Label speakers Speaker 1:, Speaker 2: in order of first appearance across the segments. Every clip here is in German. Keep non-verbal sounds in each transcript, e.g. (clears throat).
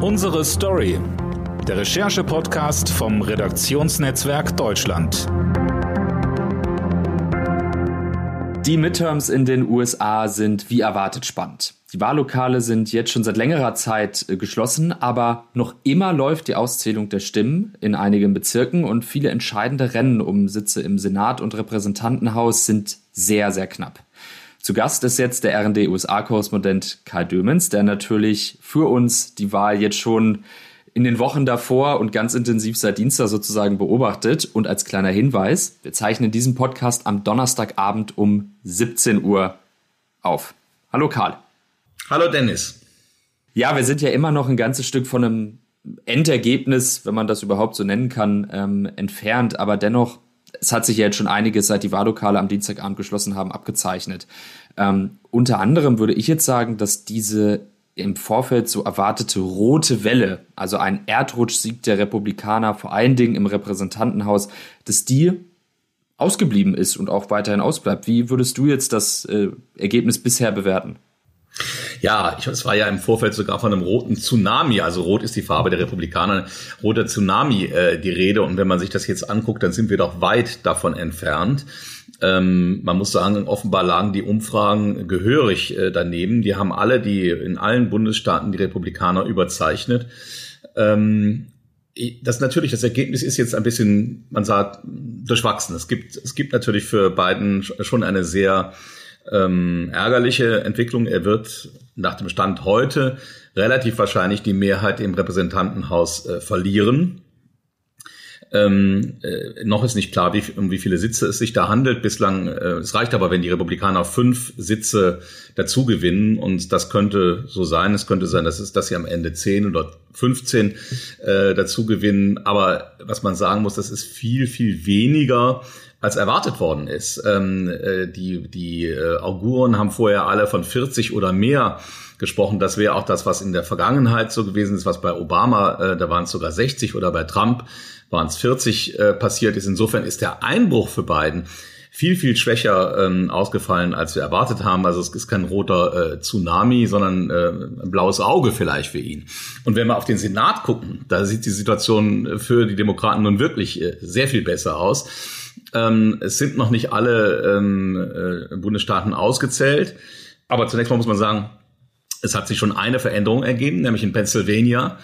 Speaker 1: Unsere Story. Der Recherche-Podcast vom Redaktionsnetzwerk Deutschland.
Speaker 2: Die Midterms in den USA sind wie erwartet spannend. Die Wahllokale sind jetzt schon seit längerer Zeit äh, geschlossen, aber noch immer läuft die Auszählung der Stimmen in einigen Bezirken und viele entscheidende Rennen um Sitze im Senat und Repräsentantenhaus sind sehr, sehr knapp. Zu Gast ist jetzt der RD-USA-Korrespondent Karl Dömens, der natürlich für uns die Wahl jetzt schon in den Wochen davor und ganz intensiv seit Dienstag sozusagen beobachtet. Und als kleiner Hinweis, wir zeichnen diesen Podcast am Donnerstagabend um 17 Uhr auf. Hallo Karl.
Speaker 3: Hallo Dennis.
Speaker 2: Ja, wir sind ja immer noch ein ganzes Stück von einem Endergebnis, wenn man das überhaupt so nennen kann, ähm, entfernt. Aber dennoch es hat sich ja jetzt schon einiges, seit die Wahllokale am Dienstagabend geschlossen haben, abgezeichnet. Ähm, unter anderem würde ich jetzt sagen, dass diese im Vorfeld so erwartete rote Welle, also ein Erdrutschsieg der Republikaner, vor allen Dingen im Repräsentantenhaus, dass die ausgeblieben ist und auch weiterhin ausbleibt. Wie würdest du jetzt das äh, Ergebnis bisher bewerten?
Speaker 3: Ja, ich, es war ja im Vorfeld sogar von einem roten Tsunami, also rot ist die Farbe der Republikaner, roter Tsunami äh, die Rede. Und wenn man sich das jetzt anguckt, dann sind wir doch weit davon entfernt. Ähm, man muss sagen, offenbar lagen die Umfragen gehörig äh, daneben. Die haben alle, die in allen Bundesstaaten die Republikaner überzeichnet. Ähm, das natürlich, das Ergebnis ist jetzt ein bisschen, man sagt, durchwachsen. Es gibt, es gibt natürlich für Biden schon eine sehr ähm, ärgerliche Entwicklung. Er wird nach dem Stand heute relativ wahrscheinlich die Mehrheit im Repräsentantenhaus äh, verlieren. Ähm, äh, noch ist nicht klar, wie, um wie viele Sitze es sich da handelt. Bislang, äh, es reicht aber, wenn die Republikaner fünf Sitze dazu gewinnen und das könnte so sein. Es könnte sein, dass, es, dass sie am Ende zehn oder 15 äh, dazu gewinnen. Aber was man sagen muss, das ist viel, viel weniger als erwartet worden ist. Ähm, äh, die die äh, Auguren haben vorher alle von 40 oder mehr gesprochen. Das wäre auch das, was in der Vergangenheit so gewesen ist, was bei Obama, äh, da waren es sogar 60 oder bei Trump waren es 40 äh, passiert ist. Insofern ist der Einbruch für Biden viel, viel schwächer ähm, ausgefallen, als wir erwartet haben. Also es ist kein roter äh, Tsunami, sondern äh, ein blaues Auge vielleicht für ihn. Und wenn wir auf den Senat gucken, da sieht die Situation für die Demokraten nun wirklich äh, sehr viel besser aus. Ähm, es sind noch nicht alle ähm, äh, Bundesstaaten ausgezählt. Aber zunächst mal muss man sagen, es hat sich schon eine Veränderung ergeben, nämlich in Pennsylvania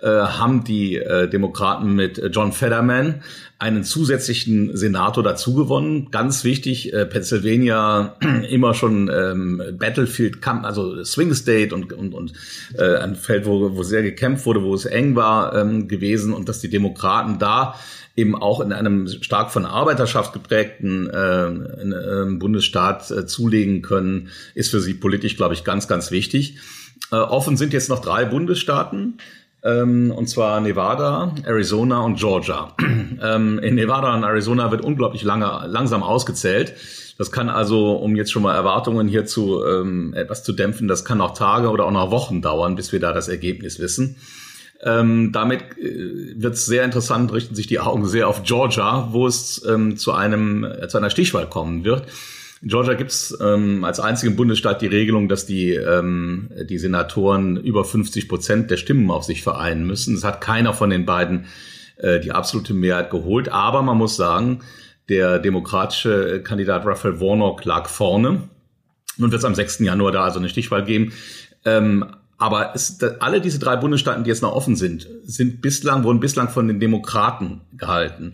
Speaker 3: äh, haben die äh, Demokraten mit John Fetterman einen zusätzlichen Senator dazugewonnen. Ganz wichtig, äh, Pennsylvania (clears throat) immer schon ähm, Battlefield, also Swing State und, und, und äh, ein Feld, wo, wo sehr gekämpft wurde, wo es eng war ähm, gewesen und dass die Demokraten da eben auch in einem stark von Arbeiterschaft geprägten äh, Bundesstaat äh, zulegen können, ist für sie politisch, glaube ich, ganz, ganz wichtig. Äh, offen sind jetzt noch drei Bundesstaaten. Ähm, und zwar Nevada, Arizona und Georgia. (clears throat) Ähm, in Nevada und Arizona wird unglaublich lange, langsam ausgezählt. Das kann also, um jetzt schon mal Erwartungen hierzu ähm, etwas zu dämpfen, das kann auch Tage oder auch noch Wochen dauern, bis wir da das Ergebnis wissen. Ähm, damit äh, wird es sehr interessant, richten sich die Augen sehr auf Georgia, wo es ähm, zu einem äh, zu einer Stichwahl kommen wird. In Georgia gibt es ähm, als einzigen Bundesstaat die Regelung, dass die ähm, die Senatoren über 50 Prozent der Stimmen auf sich vereinen müssen. Es hat keiner von den beiden äh, die absolute Mehrheit geholt, aber man muss sagen, der demokratische Kandidat Raphael Warnock lag vorne. Nun wird es am 6. Januar da also eine Stichwahl geben. Ähm, aber es, alle diese drei Bundesstaaten, die jetzt noch offen sind, sind bislang, wurden bislang von den Demokraten gehalten.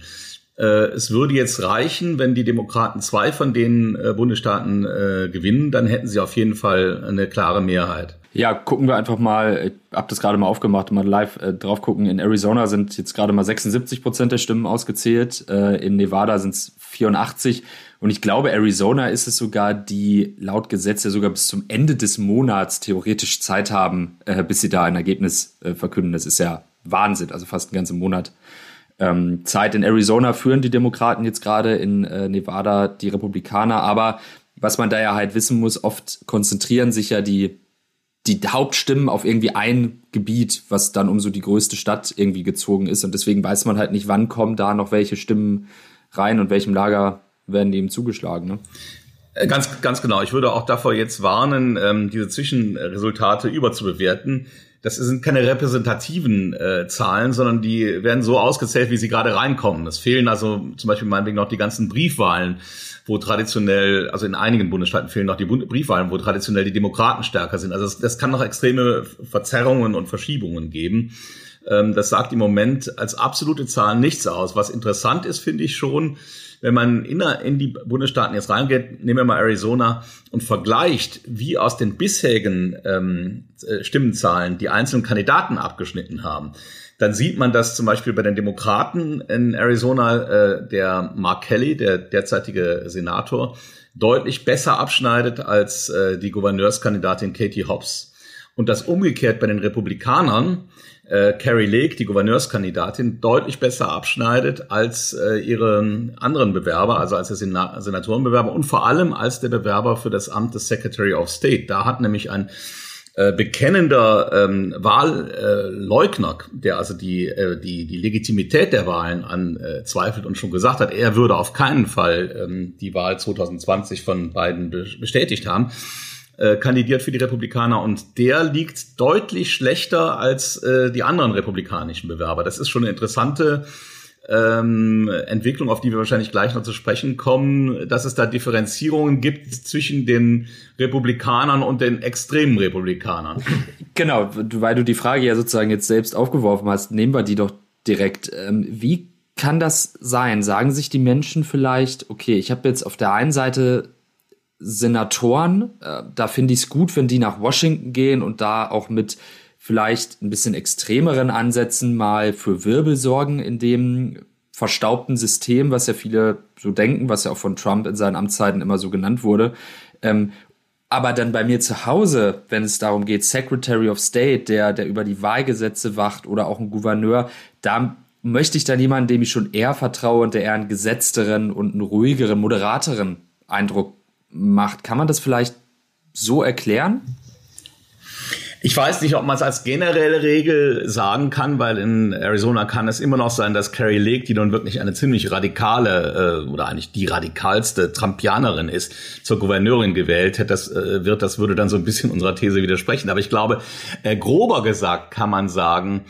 Speaker 3: Äh, es würde jetzt reichen, wenn die Demokraten zwei von den äh, Bundesstaaten äh, gewinnen, dann hätten sie auf jeden Fall eine klare Mehrheit.
Speaker 2: Ja, gucken wir einfach mal, ich habe das gerade mal aufgemacht, mal live äh, drauf gucken. In Arizona sind jetzt gerade mal 76 Prozent der Stimmen ausgezählt, äh, in Nevada sind es 84 und ich glaube, Arizona ist es sogar, die laut Gesetz ja sogar bis zum Ende des Monats theoretisch Zeit haben, äh, bis sie da ein Ergebnis äh, verkünden. Das ist ja Wahnsinn, also fast einen ganzen Monat ähm, Zeit. In Arizona führen die Demokraten jetzt gerade, in äh, Nevada die Republikaner. Aber was man da ja halt wissen muss, oft konzentrieren sich ja die, die Hauptstimmen auf irgendwie ein Gebiet, was dann um so die größte Stadt irgendwie gezogen ist. Und deswegen weiß man halt nicht, wann kommen da noch welche Stimmen rein und welchem Lager werden die ihm zugeschlagen. Ne?
Speaker 3: Äh, ganz, ganz genau. Ich würde auch davor jetzt warnen, ähm, diese Zwischenresultate überzubewerten. das sind keine repräsentativen äh, Zahlen, sondern die werden so ausgezählt, wie sie gerade reinkommen. Es fehlen also zum Beispiel meinetwegen noch die ganzen Briefwahlen, wo traditionell, also in einigen Bundesstaaten fehlen noch die Briefwahlen, wo traditionell die Demokraten stärker sind. Also das, das kann noch extreme Verzerrungen und Verschiebungen geben. Ähm, das sagt im Moment als absolute Zahl nichts aus. Was interessant ist, finde ich schon, wenn man in, in die Bundesstaaten jetzt reingeht, nehmen wir mal Arizona und vergleicht, wie aus den bisherigen ähm, äh, Stimmenzahlen die einzelnen Kandidaten abgeschnitten haben, dann sieht man, dass zum Beispiel bei den Demokraten in Arizona äh, der Mark Kelly, der derzeitige Senator, deutlich besser abschneidet als äh, die Gouverneurskandidatin Katie Hobbs. Und das umgekehrt bei den Republikanern äh, Carrie Lake, die Gouverneurskandidatin, deutlich besser abschneidet als äh, ihre anderen Bewerber, also als der Sena Senatorenbewerber und vor allem als der Bewerber für das Amt des Secretary of State. Da hat nämlich ein äh, bekennender ähm, Wahlleugner, äh, der also die, äh, die, die Legitimität der Wahlen anzweifelt und schon gesagt hat, er würde auf keinen Fall ähm, die Wahl 2020 von beiden bestätigt haben, äh, kandidiert für die Republikaner und der liegt deutlich schlechter als äh, die anderen republikanischen Bewerber. Das ist schon eine interessante ähm, Entwicklung, auf die wir wahrscheinlich gleich noch zu sprechen kommen, dass es da Differenzierungen gibt zwischen den Republikanern und den extremen Republikanern.
Speaker 2: Genau, weil du die Frage ja sozusagen jetzt selbst aufgeworfen hast, nehmen wir die doch direkt. Ähm, wie kann das sein? Sagen sich die Menschen vielleicht, okay, ich habe jetzt auf der einen Seite Senatoren, äh, da finde ich es gut, wenn die nach Washington gehen und da auch mit vielleicht ein bisschen extremeren Ansätzen mal für Wirbel sorgen in dem verstaubten System, was ja viele so denken, was ja auch von Trump in seinen Amtszeiten immer so genannt wurde. Ähm, aber dann bei mir zu Hause, wenn es darum geht, Secretary of State, der, der über die Wahlgesetze wacht oder auch ein Gouverneur, da möchte ich dann jemanden, dem ich schon eher vertraue und der eher einen gesetzteren und einen ruhigeren, moderateren Eindruck macht. Kann man das vielleicht so erklären?
Speaker 3: Ich weiß nicht, ob man es als generelle Regel sagen kann, weil in Arizona kann es immer noch sein, dass Carrie Lake, die nun wirklich eine ziemlich radikale äh, oder eigentlich die radikalste Trumpianerin ist, zur Gouverneurin gewählt hätte, das äh, wird, das würde dann so ein bisschen unserer These widersprechen. Aber ich glaube, äh, grober gesagt kann man sagen,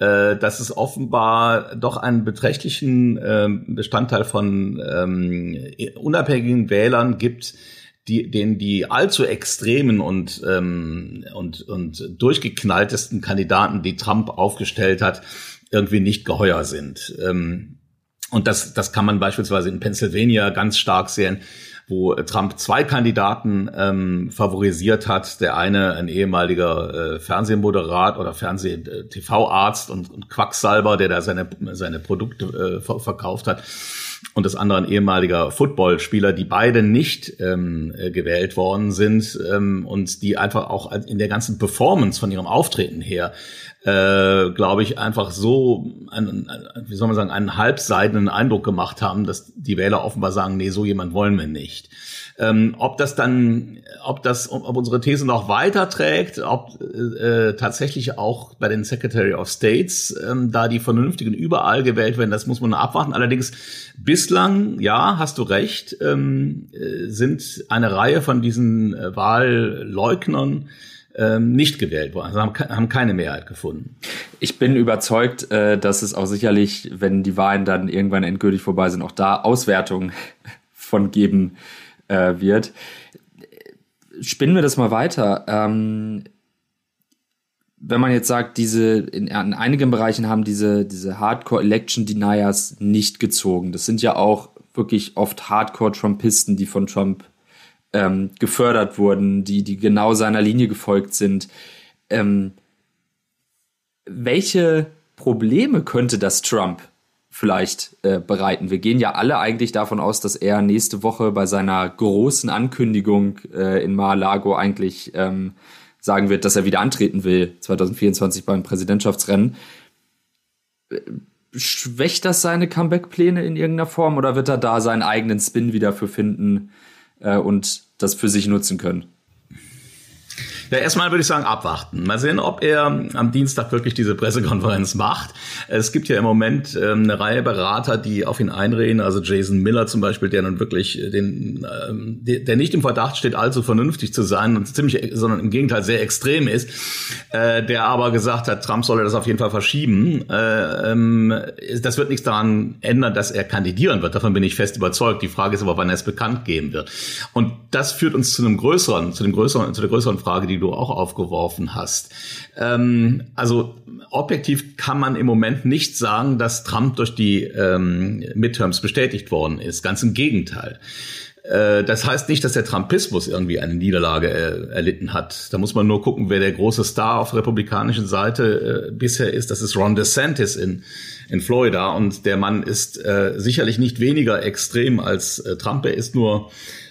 Speaker 3: dass es offenbar doch einen beträchtlichen äh, Bestandteil von ähm, unabhängigen Wählern gibt, die, denen die allzu extremen und, ähm, und, und durchgeknalltesten Kandidaten, die Trump aufgestellt hat, irgendwie nicht geheuer sind. Ähm, und das, das kann man beispielsweise in Pennsylvania ganz stark sehen wo Trump zwei Kandidaten ähm, favorisiert hat. Der eine ein ehemaliger äh, Fernsehmoderat oder Fernseh-TV-Arzt und, und Quacksalber, der da seine, seine Produkte äh, verkauft hat. Und das andere ein ehemaliger Footballspieler, die beide nicht ähm, äh, gewählt worden sind ähm, und die einfach auch in der ganzen Performance von ihrem Auftreten her äh, glaube ich, einfach so, einen, wie soll man sagen, einen halbseidenen Eindruck gemacht haben, dass die Wähler offenbar sagen, nee, so jemand wollen wir nicht. Ähm, ob das dann, ob das, ob unsere These noch weiter trägt, ob äh, tatsächlich auch bei den Secretary of States ähm, da die Vernünftigen überall gewählt werden, das muss man abwarten. Allerdings bislang, ja, hast du recht, ähm, äh, sind eine Reihe von diesen äh, Wahlleugnern ähm, nicht gewählt worden, also haben, keine Mehrheit gefunden.
Speaker 2: Ich bin überzeugt, äh, dass es auch sicherlich, wenn die Wahlen dann irgendwann endgültig vorbei sind, auch da Auswertungen (laughs) von geben äh, wird. Spinnen wir das mal weiter. Ähm, wenn man jetzt sagt, diese in, in, einigen Bereichen haben diese diese Hardcore Election Deniers nicht gezogen. Das sind ja auch wirklich oft Hardcore Trumpisten, die von Trump ähm, gefördert wurden, die, die genau seiner Linie gefolgt sind. Ähm, welche Probleme könnte das Trump vielleicht äh, bereiten? Wir gehen ja alle eigentlich davon aus, dass er nächste Woche bei seiner großen Ankündigung äh, in Mar-a-Lago eigentlich ähm, sagen wird, dass er wieder antreten will 2024 beim Präsidentschaftsrennen. Schwächt das seine Comeback-Pläne in irgendeiner Form oder wird er da seinen eigenen Spin wieder für finden? Äh, und das für sich nutzen können.
Speaker 3: Ja, erstmal würde ich sagen, abwarten. Mal sehen, ob er am Dienstag wirklich diese Pressekonferenz macht. Es gibt ja im Moment ähm, eine Reihe Berater, die auf ihn einreden, also Jason Miller zum Beispiel, der nun wirklich den, ähm, der nicht im Verdacht steht, allzu vernünftig zu sein und ziemlich, sondern im Gegenteil sehr extrem ist, äh, der aber gesagt hat, Trump solle das auf jeden Fall verschieben. Äh, ähm, das wird nichts daran ändern, dass er kandidieren wird. Davon bin ich fest überzeugt. Die Frage ist aber, wann er es bekannt geben wird. Und das führt uns zu einem größeren, zu dem größeren, zu der größeren Frage, die du auch aufgeworfen hast. Ähm, also objektiv kann man im Moment nicht sagen, dass Trump durch die ähm, Midterms bestätigt worden ist. Ganz im Gegenteil. Äh, das heißt nicht, dass der Trumpismus irgendwie eine Niederlage äh, erlitten hat. Da muss man nur gucken, wer der große Star auf der republikanischen Seite äh, bisher ist. Das ist Ron DeSantis in, in Florida. Und der Mann ist äh, sicherlich nicht weniger extrem als Trump. Er ist nur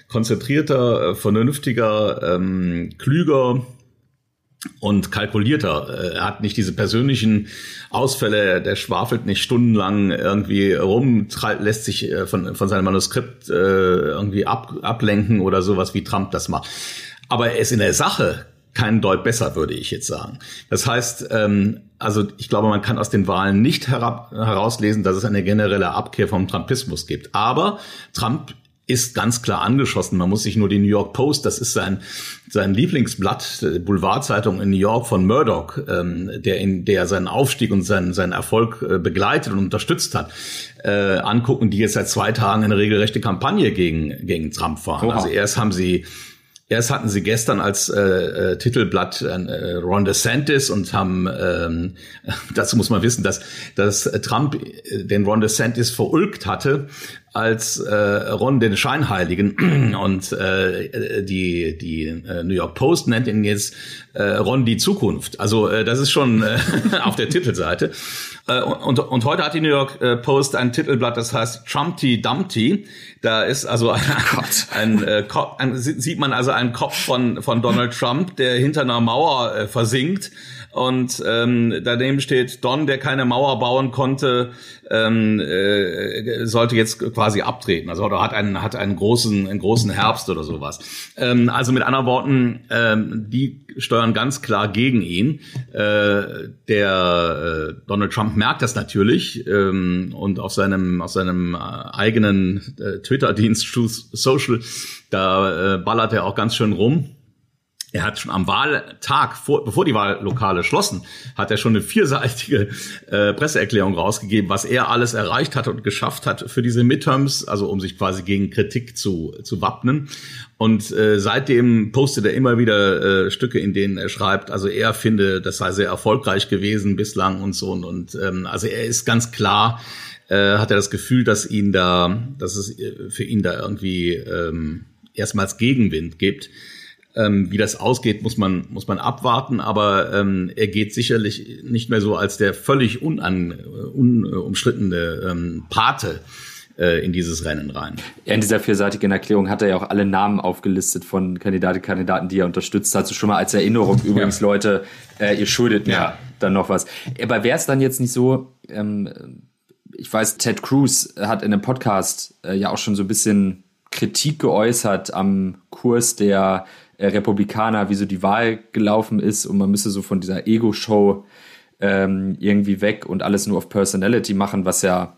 Speaker 3: konzentrierter, äh, vernünftiger, ähm, klüger und kalkulierter. Er hat nicht diese persönlichen Ausfälle, der schwafelt nicht stundenlang irgendwie rum, lässt sich äh, von, von seinem Manuskript äh, irgendwie ab, ablenken oder sowas, wie Trump das macht. Aber er ist in der Sache kein Deut besser, würde ich jetzt sagen. Das heißt, ähm, also ich glaube, man kann aus den Wahlen nicht herab, herauslesen, dass es eine generelle Abkehr vom Trumpismus gibt. Aber Trump ist ganz klar angeschossen. Man muss sich nur die New York Post, das ist sein, sein Lieblingsblatt, Boulevardzeitung in New York von Murdoch, ähm, der, in, der seinen Aufstieg und seinen, seinen Erfolg äh, begleitet und unterstützt hat, äh, angucken, die jetzt seit zwei Tagen eine regelrechte Kampagne gegen, gegen Trump fahren. Oha. Also erst haben sie Erst hatten sie gestern als äh, äh, Titelblatt äh, Ron DeSantis und haben, ähm, (laughs) dazu muss man wissen, dass, dass Trump den Ron DeSantis verulgt hatte als äh, Ron den Scheinheiligen. (clears throat) Und äh, die die äh, New York Post nennt ihn jetzt äh, Ron die Zukunft. Also äh, das ist schon äh, (laughs) auf der Titelseite. Äh, und, und heute hat die New York äh, Post ein Titelblatt, das heißt Trumpty Dumpty. Da ist also ein, ein, äh, ein, sieht man also einen Kopf von von Donald Trump, der hinter einer Mauer äh, versinkt und ähm, daneben steht Don, der keine Mauer bauen konnte, ähm, äh, sollte jetzt quasi abtreten. Also oder hat einen hat einen großen einen großen Herbst oder sowas. Ähm, also mit anderen Worten, ähm, die steuern ganz klar gegen ihn. Äh, der äh, Donald Trump merkt das natürlich ähm, und auf seinem auf seinem äh, eigenen äh, Twitter-Dienst Social da äh, ballert er auch ganz schön rum er hat schon am Wahltag, vor, bevor die Wahllokale schlossen, hat er schon eine vierseitige äh, Presseerklärung rausgegeben, was er alles erreicht hat und geschafft hat für diese Midterms, also um sich quasi gegen Kritik zu, zu wappnen. Und äh, seitdem postet er immer wieder äh, Stücke, in denen er schreibt, also er finde, das sei sehr erfolgreich gewesen bislang und so. Und, und ähm, also er ist ganz klar, äh, hat er das Gefühl, dass ihn da, dass es äh, für ihn da irgendwie ähm, erstmals Gegenwind gibt. Ähm, wie das ausgeht, muss man, muss man abwarten, aber ähm, er geht sicherlich nicht mehr so als der völlig unan, unumstrittene ähm, Pate äh, in dieses Rennen rein.
Speaker 2: In dieser vierseitigen Erklärung hat er ja auch alle Namen aufgelistet von Kandidaten, Kandidaten, die er unterstützt hat. So schon mal als Erinnerung (laughs) übrigens, ja. Leute, äh, ihr schuldet mir ja. dann noch was. Aber wäre es dann jetzt nicht so, ähm, ich weiß, Ted Cruz hat in einem Podcast äh, ja auch schon so ein bisschen Kritik geäußert am Kurs der äh, Republikaner, wie so die Wahl gelaufen ist und man müsse so von dieser Ego-Show ähm, irgendwie weg und alles nur auf Personality machen, was ja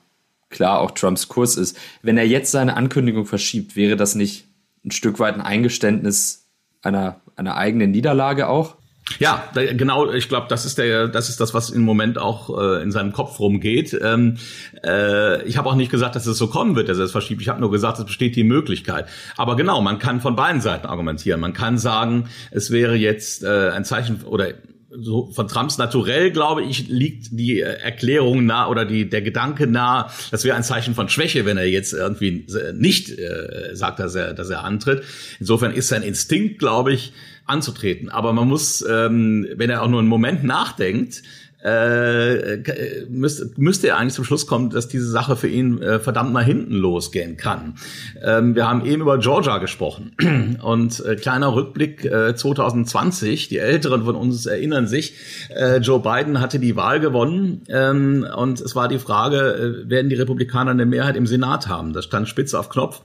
Speaker 2: klar auch Trumps Kurs ist. Wenn er jetzt seine Ankündigung verschiebt, wäre das nicht ein Stück weit ein Eingeständnis einer, einer eigenen Niederlage auch?
Speaker 3: Ja, genau. Ich glaube, das ist der, das ist das, was im Moment auch äh, in seinem Kopf rumgeht. Ähm, äh, ich habe auch nicht gesagt, dass es so kommen wird, dass er es verschiebt. Ich habe nur gesagt, es besteht die Möglichkeit. Aber genau, man kann von beiden Seiten argumentieren. Man kann sagen, es wäre jetzt äh, ein Zeichen oder so von Trumps Naturell, glaube ich, liegt die Erklärung nah oder die, der Gedanke nah, das wäre ein Zeichen von Schwäche, wenn er jetzt irgendwie nicht äh, sagt, dass er, dass er antritt. Insofern ist sein Instinkt, glaube ich, anzutreten. Aber man muss, ähm, wenn er auch nur einen Moment nachdenkt, äh, müsste, müsste er eigentlich zum Schluss kommen, dass diese Sache für ihn äh, verdammt nach hinten losgehen kann. Ähm, wir haben eben über Georgia gesprochen (clears throat) und äh, kleiner Rückblick äh, 2020, die Älteren von uns erinnern sich, äh, Joe Biden hatte die Wahl gewonnen ähm, und es war die Frage, äh, werden die Republikaner eine Mehrheit im Senat haben? Das stand spitze auf Knopf.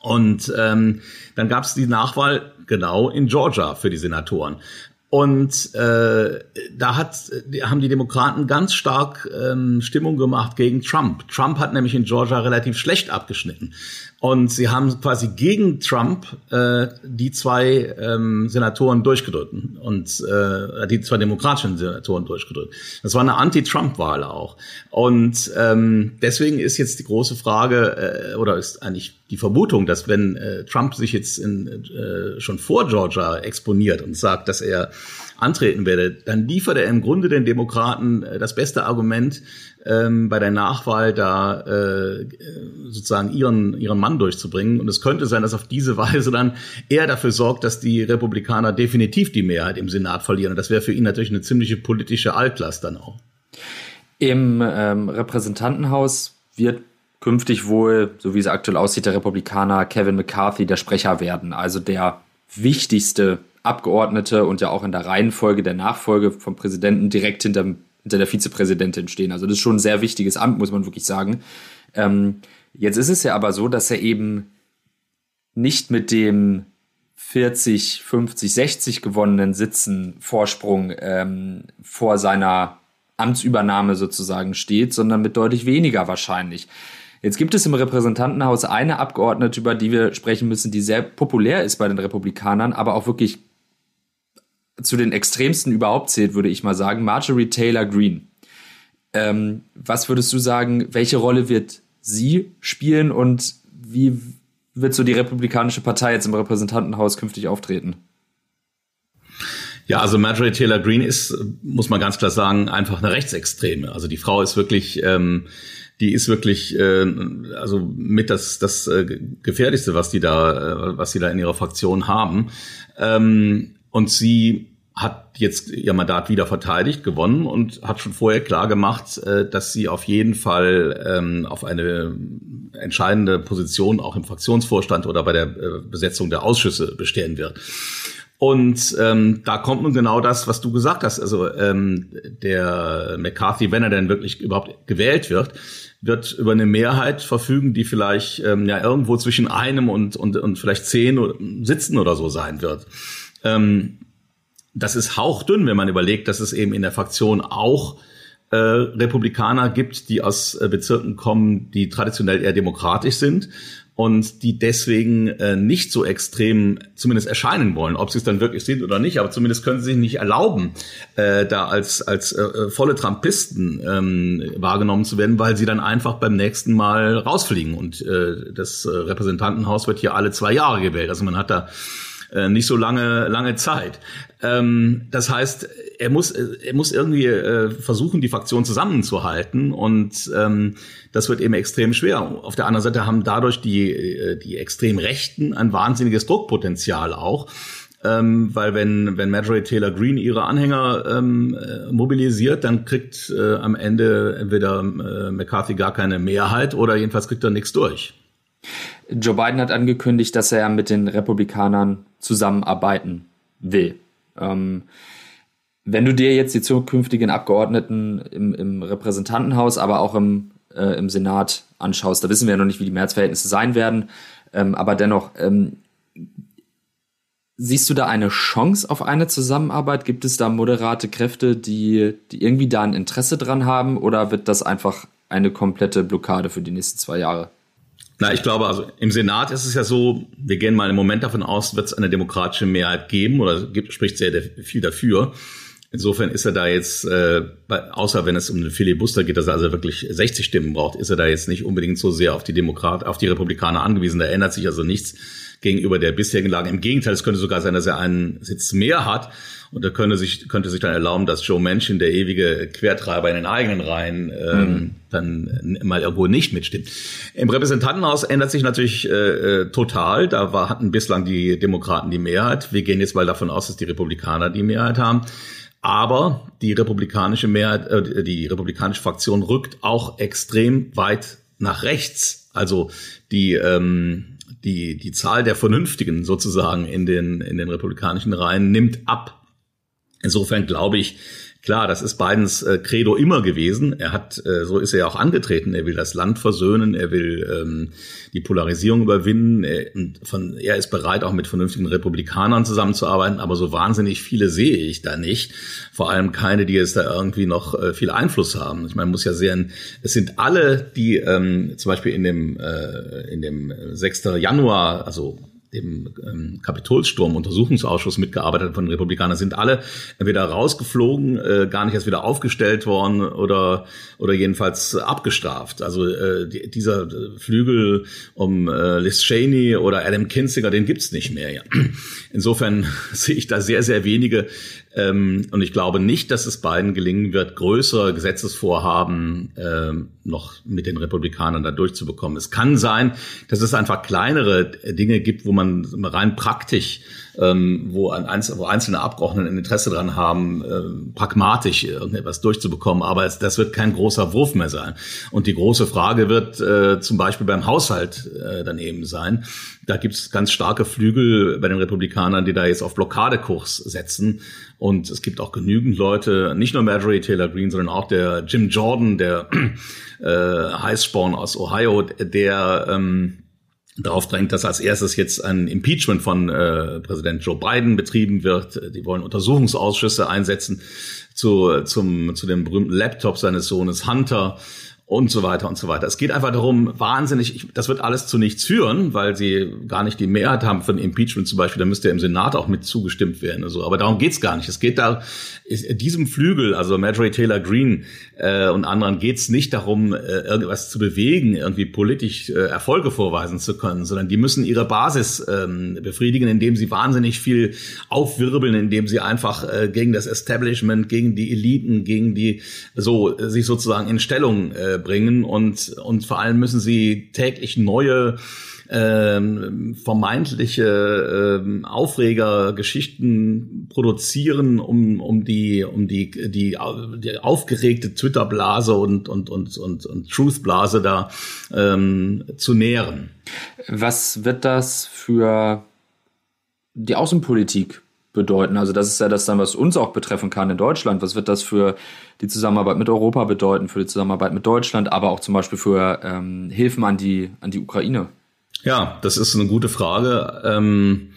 Speaker 3: Und ähm, dann gab es die Nachwahl genau in Georgia für die Senatoren. Und äh, da hat, haben die Demokraten ganz stark ähm, Stimmung gemacht gegen Trump. Trump hat nämlich in Georgia relativ schlecht abgeschnitten. Und sie haben quasi gegen Trump äh, die zwei ähm, Senatoren durchgedrückt und äh, die zwei demokratischen Senatoren durchgedrückt. Das war eine Anti-Trump-Wahl auch. Und ähm, deswegen ist jetzt die große Frage, äh, oder ist eigentlich die Vermutung, dass wenn äh, Trump sich jetzt in, äh, schon vor Georgia exponiert und sagt, dass er antreten werde, dann liefert er im Grunde den Demokraten äh, das beste Argument, ähm, bei der Nachwahl da äh, sozusagen ihren, ihren Mann durchzubringen. Und es könnte sein, dass auf diese Weise dann er dafür sorgt, dass die Republikaner definitiv die Mehrheit im Senat verlieren. Und das wäre für ihn natürlich eine ziemliche politische Altlast dann auch.
Speaker 2: Im ähm, Repräsentantenhaus wird künftig wohl, so wie es aktuell aussieht, der Republikaner Kevin McCarthy der Sprecher werden. Also der wichtigste Abgeordnete und ja auch in der Reihenfolge der Nachfolge vom Präsidenten direkt hinterm hinter der Vizepräsidentin stehen. Also das ist schon ein sehr wichtiges Amt, muss man wirklich sagen. Ähm, jetzt ist es ja aber so, dass er eben nicht mit dem 40, 50, 60 gewonnenen Sitzen Vorsprung ähm, vor seiner Amtsübernahme sozusagen steht, sondern mit deutlich weniger wahrscheinlich. Jetzt gibt es im Repräsentantenhaus eine Abgeordnete, über die wir sprechen müssen, die sehr populär ist bei den Republikanern, aber auch wirklich zu den extremsten überhaupt zählt, würde ich mal sagen, Marjorie Taylor Greene. Ähm, was würdest du sagen, welche Rolle wird sie spielen und wie wird so die Republikanische Partei jetzt im Repräsentantenhaus künftig auftreten?
Speaker 3: Ja, also Marjorie Taylor Greene ist, muss man ganz klar sagen, einfach eine Rechtsextreme. Also die Frau ist wirklich, ähm, die ist wirklich, äh, also mit das das äh, gefährlichste, was die da, äh, was die da in ihrer Fraktion haben. Ähm, und sie hat jetzt ihr Mandat wieder verteidigt, gewonnen und hat schon vorher klar gemacht, äh, dass sie auf jeden Fall ähm, auf eine entscheidende Position auch im Fraktionsvorstand oder bei der äh, Besetzung der Ausschüsse bestehen wird. Und ähm, da kommt nun genau das, was du gesagt hast. Also ähm, der McCarthy, wenn er denn wirklich überhaupt gewählt wird, wird über eine Mehrheit verfügen, die vielleicht ähm, ja irgendwo zwischen einem und, und, und vielleicht zehn Sitzen oder so sein wird. Ähm, das ist hauchdünn, wenn man überlegt, dass es eben in der Fraktion auch äh, Republikaner gibt, die aus äh, Bezirken kommen, die traditionell eher demokratisch sind und die deswegen äh, nicht so extrem zumindest erscheinen wollen. Ob sie es dann wirklich sind oder nicht, aber zumindest können sie sich nicht erlauben, äh, da als, als äh, äh volle Trumpisten ähm, wahrgenommen zu werden, weil sie dann einfach beim nächsten Mal rausfliegen. Und äh, das äh, Repräsentantenhaus wird hier alle zwei Jahre gewählt. Also man hat da äh, nicht so lange, lange Zeit. Ähm, das heißt, er muss, er muss irgendwie äh, versuchen, die Fraktion zusammenzuhalten und ähm, das wird eben extrem schwer. Auf der anderen Seite haben dadurch die, äh, die extrem Rechten ein wahnsinniges Druckpotenzial auch. Ähm, weil wenn, wenn Marjorie Taylor Greene ihre Anhänger ähm, äh, mobilisiert, dann kriegt äh, am Ende entweder äh, McCarthy gar keine Mehrheit oder jedenfalls kriegt er nichts durch.
Speaker 2: Joe Biden hat angekündigt, dass er mit den Republikanern zusammenarbeiten will. Ähm, wenn du dir jetzt die zukünftigen Abgeordneten im, im Repräsentantenhaus, aber auch im, äh, im Senat anschaust, da wissen wir ja noch nicht, wie die Mehrheitsverhältnisse sein werden, ähm, aber dennoch, ähm, siehst du da eine Chance auf eine Zusammenarbeit? Gibt es da moderate Kräfte, die, die irgendwie da ein Interesse dran haben oder wird das einfach eine komplette Blockade für die nächsten zwei Jahre?
Speaker 3: Na, ich glaube, also im Senat ist es ja so, wir gehen mal im Moment davon aus, wird es eine demokratische Mehrheit geben oder gibt, spricht sehr viel dafür. Insofern ist er da jetzt, äh, außer wenn es um den Filibuster geht, dass er also wirklich 60 Stimmen braucht, ist er da jetzt nicht unbedingt so sehr auf die Demokrat, auf die Republikaner angewiesen. Da ändert sich also nichts gegenüber der bisherigen Lage. Im Gegenteil, es könnte sogar sein, dass er einen Sitz mehr hat und er könnte sich, könnte sich dann erlauben, dass Joe Manchin, der ewige Quertreiber in den eigenen Reihen, ähm, mhm. dann mal irgendwo nicht mitstimmt. Im Repräsentantenhaus ändert sich natürlich äh, äh, total. Da war, hatten bislang die Demokraten die Mehrheit. Wir gehen jetzt mal davon aus, dass die Republikaner die Mehrheit haben. Aber die republikanische Mehrheit, äh, die republikanische Fraktion rückt auch extrem weit nach rechts. Also die ähm, die, die Zahl der Vernünftigen sozusagen in den, in den republikanischen Reihen nimmt ab. Insofern glaube ich, Klar, das ist Bidens äh, Credo immer gewesen. Er hat, äh, so ist er ja auch angetreten. Er will das Land versöhnen, er will ähm, die Polarisierung überwinden. Er, von, er ist bereit, auch mit vernünftigen Republikanern zusammenzuarbeiten. Aber so wahnsinnig viele sehe ich da nicht. Vor allem keine, die jetzt da irgendwie noch äh, viel Einfluss haben. Ich meine, muss ja sehen, es sind alle, die ähm, zum Beispiel in dem äh, in dem 6. Januar, also dem ähm, Kapitolsturm-Untersuchungsausschuss mitgearbeitet von den Republikanern, sind alle entweder rausgeflogen, äh, gar nicht erst wieder aufgestellt worden oder, oder jedenfalls abgestraft. Also äh, die, dieser Flügel um äh, Liz Cheney oder Adam Kinzinger, den gibt's nicht mehr. Ja. Insofern (laughs) sehe ich da sehr, sehr wenige, ähm, und ich glaube nicht, dass es beiden gelingen wird, größere Gesetzesvorhaben ähm, noch mit den Republikanern da durchzubekommen. Es kann sein, dass es einfach kleinere Dinge gibt, wo man rein praktisch ähm, wo, ein, wo einzelne Abgeordnete ein Interesse dran haben, äh, pragmatisch irgendetwas durchzubekommen. Aber es, das wird kein großer Wurf mehr sein. Und die große Frage wird äh, zum Beispiel beim Haushalt äh, daneben sein. Da gibt es ganz starke Flügel bei den Republikanern, die da jetzt auf Blockadekurs setzen. Und es gibt auch genügend Leute, nicht nur Marjorie Taylor Greene, sondern auch der Jim Jordan, der (clears throat) äh, Heißsporn aus Ohio, der ähm, darauf drängt, dass als erstes jetzt ein Impeachment von äh, Präsident Joe Biden betrieben wird. Die wollen Untersuchungsausschüsse einsetzen zu, zum, zu dem berühmten Laptop seines Sohnes Hunter und so weiter und so weiter. Es geht einfach darum, wahnsinnig, ich, das wird alles zu nichts führen, weil sie gar nicht die Mehrheit haben für ein Impeachment zum Beispiel, da müsste ja im Senat auch mit zugestimmt werden. Also, aber darum geht's gar nicht. Es geht da, ist, diesem Flügel, also Marjorie Taylor Greene äh, und anderen, geht's nicht darum, äh, irgendwas zu bewegen, irgendwie politisch äh, Erfolge vorweisen zu können, sondern die müssen ihre Basis ähm, befriedigen, indem sie wahnsinnig viel aufwirbeln, indem sie einfach äh, gegen das Establishment, gegen die Eliten, gegen die, so, sich sozusagen in Stellung äh, bringen und, und vor allem müssen sie täglich neue ähm, vermeintliche ähm, Aufreger, Geschichten produzieren, um, um die, um die, die, die aufgeregte Twitter-Blase und, und, und, und, und Truth-Blase da ähm, zu nähren.
Speaker 2: Was wird das für die Außenpolitik bedeuten? Also das ist ja das dann, was uns auch betreffen kann in Deutschland. Was wird das für die Zusammenarbeit mit Europa bedeuten, für die Zusammenarbeit mit Deutschland, aber auch zum Beispiel für ähm, Hilfen an die, an die Ukraine?
Speaker 3: Ja, das ist eine gute Frage. Ähm,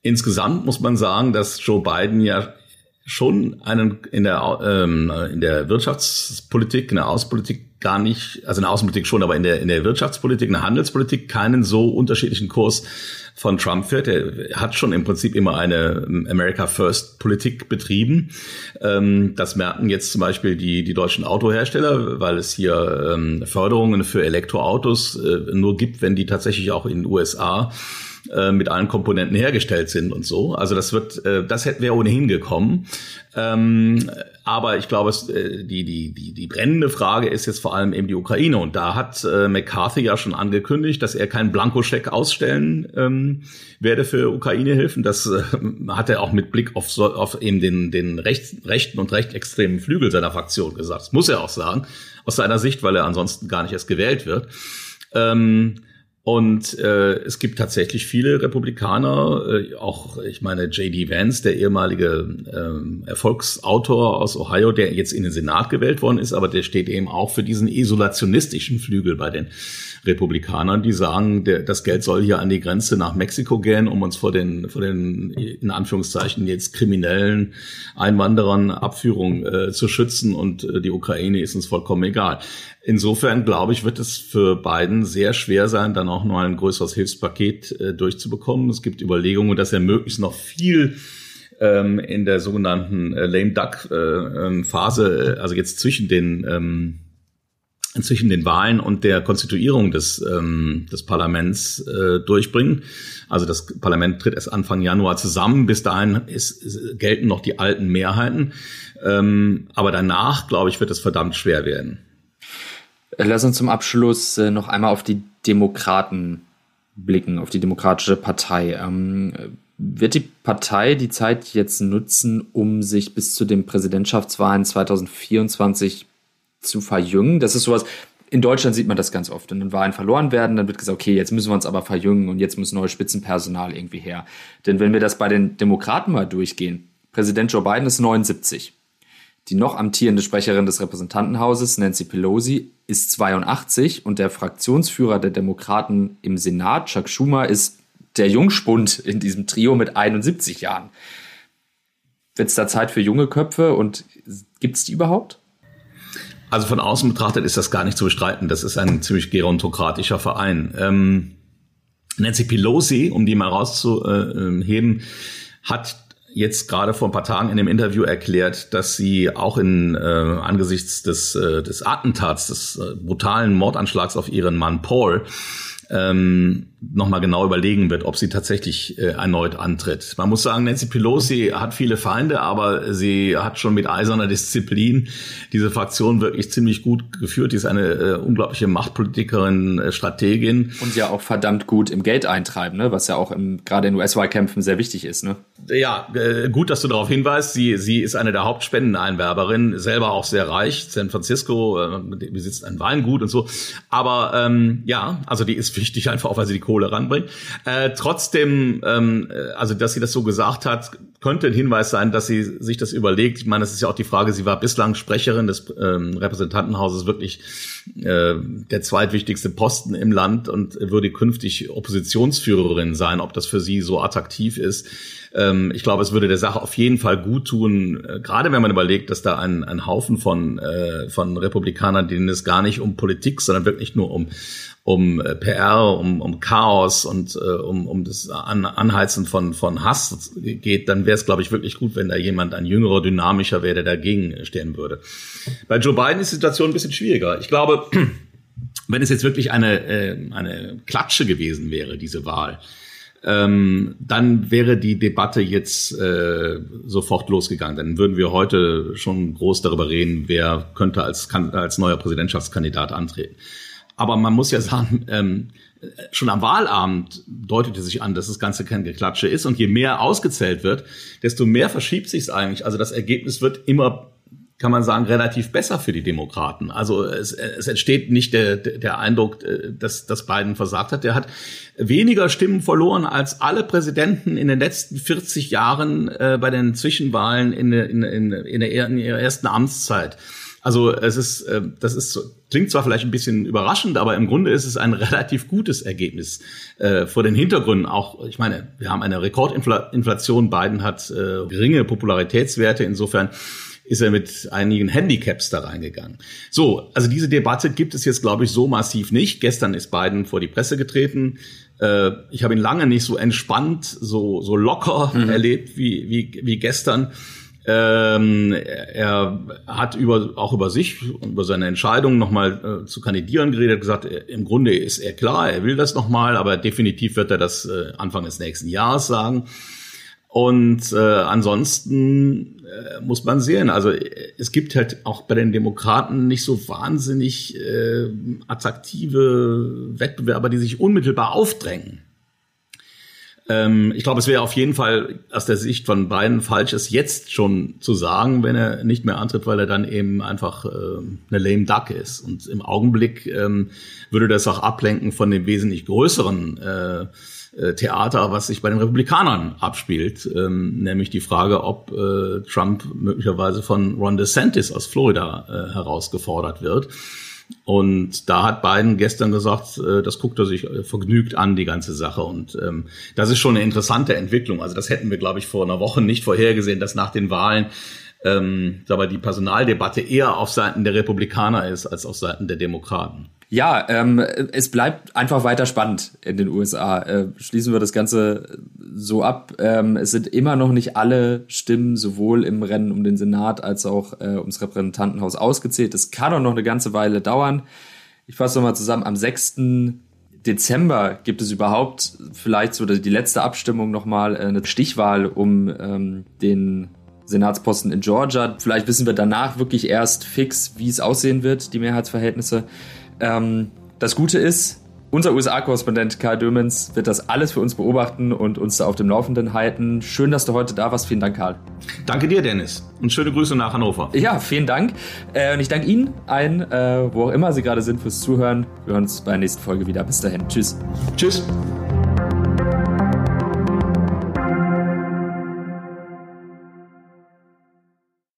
Speaker 3: insgesamt muss man sagen, dass Joe Biden ja schon einen in der ähm, in der Wirtschaftspolitik, in der Außenpolitik gar nicht, also in der Außenpolitik schon, aber in der in der Wirtschaftspolitik, in der Handelspolitik keinen so unterschiedlichen Kurs von Trump fährt. Er hat schon im Prinzip immer eine America First Politik betrieben. Ähm, das merken jetzt zum Beispiel die die deutschen Autohersteller, weil es hier ähm, Förderungen für Elektroautos äh, nur gibt, wenn die tatsächlich auch in den USA äh, mit allen Komponenten hergestellt sind und so. Also das wird, äh, das hätten wir ohnehin gekommen. Ähm, aber ich glaube, äh, die, die, die, die brennende Frage ist jetzt vor allem eben die Ukraine. Und da hat McCarthy ja schon angekündigt, dass er keinen Blankoscheck ausstellen ähm, werde für Ukraine-Hilfen. Das hat er auch mit Blick auf, auf eben den, den rechten und rechtsextremen Flügel seiner Fraktion gesagt. Das muss er auch sagen, aus seiner Sicht, weil er ansonsten gar nicht erst gewählt wird. Ähm, und äh, es gibt tatsächlich viele Republikaner, äh, auch ich meine J.D. Vance, der ehemalige äh, Erfolgsautor aus Ohio, der jetzt in den Senat gewählt worden ist, aber der steht eben auch für diesen isolationistischen Flügel bei den Republikanern, die sagen, der, das Geld soll hier an die Grenze nach Mexiko gehen, um uns vor den, vor den in Anführungszeichen jetzt kriminellen Einwanderern Abführung äh, zu schützen und äh, die Ukraine ist uns vollkommen egal. Insofern glaube ich, wird es für Biden sehr schwer sein, dann auch noch ein größeres Hilfspaket äh, durchzubekommen. Es gibt Überlegungen, dass er möglichst noch viel ähm, in der sogenannten äh, Lame Duck äh, ähm, Phase, äh, also jetzt zwischen den ähm, zwischen den Wahlen und der Konstituierung des, ähm, des Parlaments äh, durchbringen. Also das Parlament tritt erst Anfang Januar zusammen. Bis dahin ist, ist, gelten noch die alten Mehrheiten. Ähm, aber danach, glaube ich, wird es verdammt schwer werden.
Speaker 2: Lass uns zum Abschluss äh, noch einmal auf die Demokraten blicken, auf die Demokratische Partei. Ähm, wird die Partei die Zeit jetzt nutzen, um sich bis zu den Präsidentschaftswahlen 2024 zu verjüngen? Das ist sowas, in Deutschland sieht man das ganz oft. Wenn Wahlen verloren werden, dann wird gesagt, okay, jetzt müssen wir uns aber verjüngen und jetzt muss neues Spitzenpersonal irgendwie her. Denn wenn wir das bei den Demokraten mal durchgehen, Präsident Joe Biden ist 79. Die noch amtierende Sprecherin des Repräsentantenhauses, Nancy Pelosi, ist 82 und der Fraktionsführer der Demokraten im Senat, Chuck Schumer, ist der Jungspund in diesem Trio mit 71 Jahren. Wird es da Zeit für junge Köpfe und gibt es die überhaupt?
Speaker 3: Also von außen betrachtet ist das gar nicht zu bestreiten. Das ist ein ziemlich gerontokratischer Verein. Ähm, Nancy Pelosi, um die mal rauszuheben, hat jetzt gerade vor ein paar Tagen in dem Interview erklärt, dass sie auch in äh, angesichts des, äh, des Attentats, des äh, brutalen Mordanschlags auf ihren Mann Paul, ähm, nochmal genau überlegen wird, ob sie tatsächlich äh, erneut antritt. Man muss sagen, Nancy Pelosi hat viele Feinde, aber sie hat schon mit eiserner Disziplin diese Fraktion wirklich ziemlich gut geführt. Die ist eine äh, unglaubliche Machtpolitikerin, äh, Strategin.
Speaker 2: Und ja auch verdammt gut im Geld eintreiben, ne? was ja auch gerade in US-Wahlkämpfen sehr wichtig ist. Ne?
Speaker 3: Ja, äh, gut, dass du darauf hinweist. Sie, sie ist eine der Hauptspendeneinwerberin, selber auch sehr reich. San Francisco äh, besitzt ein Weingut und so. Aber ähm, ja, also die ist wichtig einfach auch, weil sie die Kohle ranbringt. Äh, trotzdem, ähm, äh, also dass sie das so gesagt hat, könnte ein Hinweis sein, dass sie sich das überlegt. Ich meine, das ist ja auch die Frage, sie war bislang Sprecherin des ähm, Repräsentantenhauses, wirklich äh, der zweitwichtigste Posten im Land und würde künftig Oppositionsführerin sein. Ob das für sie so attraktiv ist, ähm, ich glaube, es würde der Sache auf jeden Fall gut tun, äh, gerade wenn man überlegt, dass da ein, ein Haufen von, äh, von Republikanern, denen es gar nicht um Politik, sondern wirklich nur um, um äh, PR, um, um Chaos und äh, um, um das An Anheizen von, von Hass geht, dann wäre es, glaube ich, wirklich gut, wenn da jemand, ein jüngerer, dynamischer wäre, der dagegen stehen würde. Bei Joe Biden ist die Situation ein bisschen schwieriger. Ich glaube, (clears throat) wenn es jetzt wirklich eine, äh, eine Klatsche gewesen wäre, diese Wahl, ähm, dann wäre die Debatte jetzt äh, sofort losgegangen. Dann würden wir heute schon groß darüber reden, wer könnte als, als neuer Präsidentschaftskandidat antreten. Aber man muss ja sagen, ähm, schon am Wahlabend deutete sich an, dass das Ganze kein Geklatsche ist. Und je mehr ausgezählt wird, desto mehr verschiebt sich es eigentlich. Also das Ergebnis wird immer kann man sagen, relativ besser für die Demokraten. Also es, es entsteht nicht der, der Eindruck, äh, dass, dass Biden versagt hat. Der hat weniger Stimmen verloren als alle Präsidenten in den letzten 40 Jahren äh, bei den Zwischenwahlen in, in, in, in, der, in ihrer ersten Amtszeit. Also es ist, äh, das ist klingt zwar vielleicht ein bisschen überraschend, aber im Grunde ist es ein (laughs) relativ gutes Ergebnis äh, vor den Hintergründen. Auch, ich meine, wir haben eine Rekordinflation. Biden hat äh, geringe Popularitätswerte. Insofern ist er mit einigen Handicaps da reingegangen. So, also diese Debatte gibt es jetzt, glaube ich, so massiv nicht. Gestern ist Biden vor die Presse getreten. Äh, ich habe ihn lange nicht so entspannt, so, so locker mhm. erlebt wie, wie, wie gestern. Ähm, er hat über, auch über sich, über seine Entscheidung nochmal äh, zu kandidieren geredet, gesagt, äh, im Grunde ist er klar, er will das nochmal, aber definitiv wird er das äh, Anfang des nächsten Jahres sagen. Und äh, ansonsten äh, muss man sehen, also äh, es gibt halt auch bei den Demokraten nicht so wahnsinnig äh, attraktive Wettbewerber, die sich unmittelbar aufdrängen. Ähm, ich glaube, es wäre auf jeden Fall aus der Sicht von beiden falsch, es jetzt schon zu sagen, wenn er nicht mehr antritt, weil er dann eben einfach äh, eine lame duck ist. Und im Augenblick ähm, würde das auch ablenken von dem wesentlich größeren äh, äh, Theater, was sich bei den Republikanern abspielt, ähm, nämlich die Frage, ob äh, Trump möglicherweise von Ron DeSantis aus Florida äh, herausgefordert wird. Und da hat Biden gestern gesagt, äh, das guckt er sich äh, vergnügt an, die ganze Sache. Und ähm, das ist schon eine interessante Entwicklung. Also das hätten wir, glaube ich, vor einer Woche nicht vorhergesehen, dass nach den Wahlen ähm, aber die Personaldebatte eher auf Seiten der Republikaner ist als auf Seiten der Demokraten.
Speaker 2: Ja, ähm, es bleibt einfach weiter spannend in den USA. Äh, schließen wir das Ganze so ab. Ähm, es sind immer noch nicht alle Stimmen sowohl im Rennen um den Senat als auch äh, ums Repräsentantenhaus ausgezählt. Es kann auch noch eine ganze Weile dauern. Ich fasse nochmal zusammen. Am 6. Dezember gibt es überhaupt vielleicht so die letzte Abstimmung nochmal, äh, eine Stichwahl um ähm, den Senatsposten in Georgia. Vielleicht wissen wir danach wirklich erst fix, wie es aussehen wird, die Mehrheitsverhältnisse. Ähm, das Gute ist, unser USA-Korrespondent Karl Dömens wird das alles für uns beobachten und uns da auf dem Laufenden halten. Schön, dass du heute da warst. Vielen Dank, Karl.
Speaker 3: Danke dir, Dennis. Und schöne Grüße nach Hannover.
Speaker 2: Ja, vielen Dank. Äh, und ich danke Ihnen allen, äh, wo auch immer Sie gerade sind, fürs Zuhören. Wir hören uns bei der nächsten Folge wieder. Bis dahin. Tschüss.
Speaker 3: Tschüss.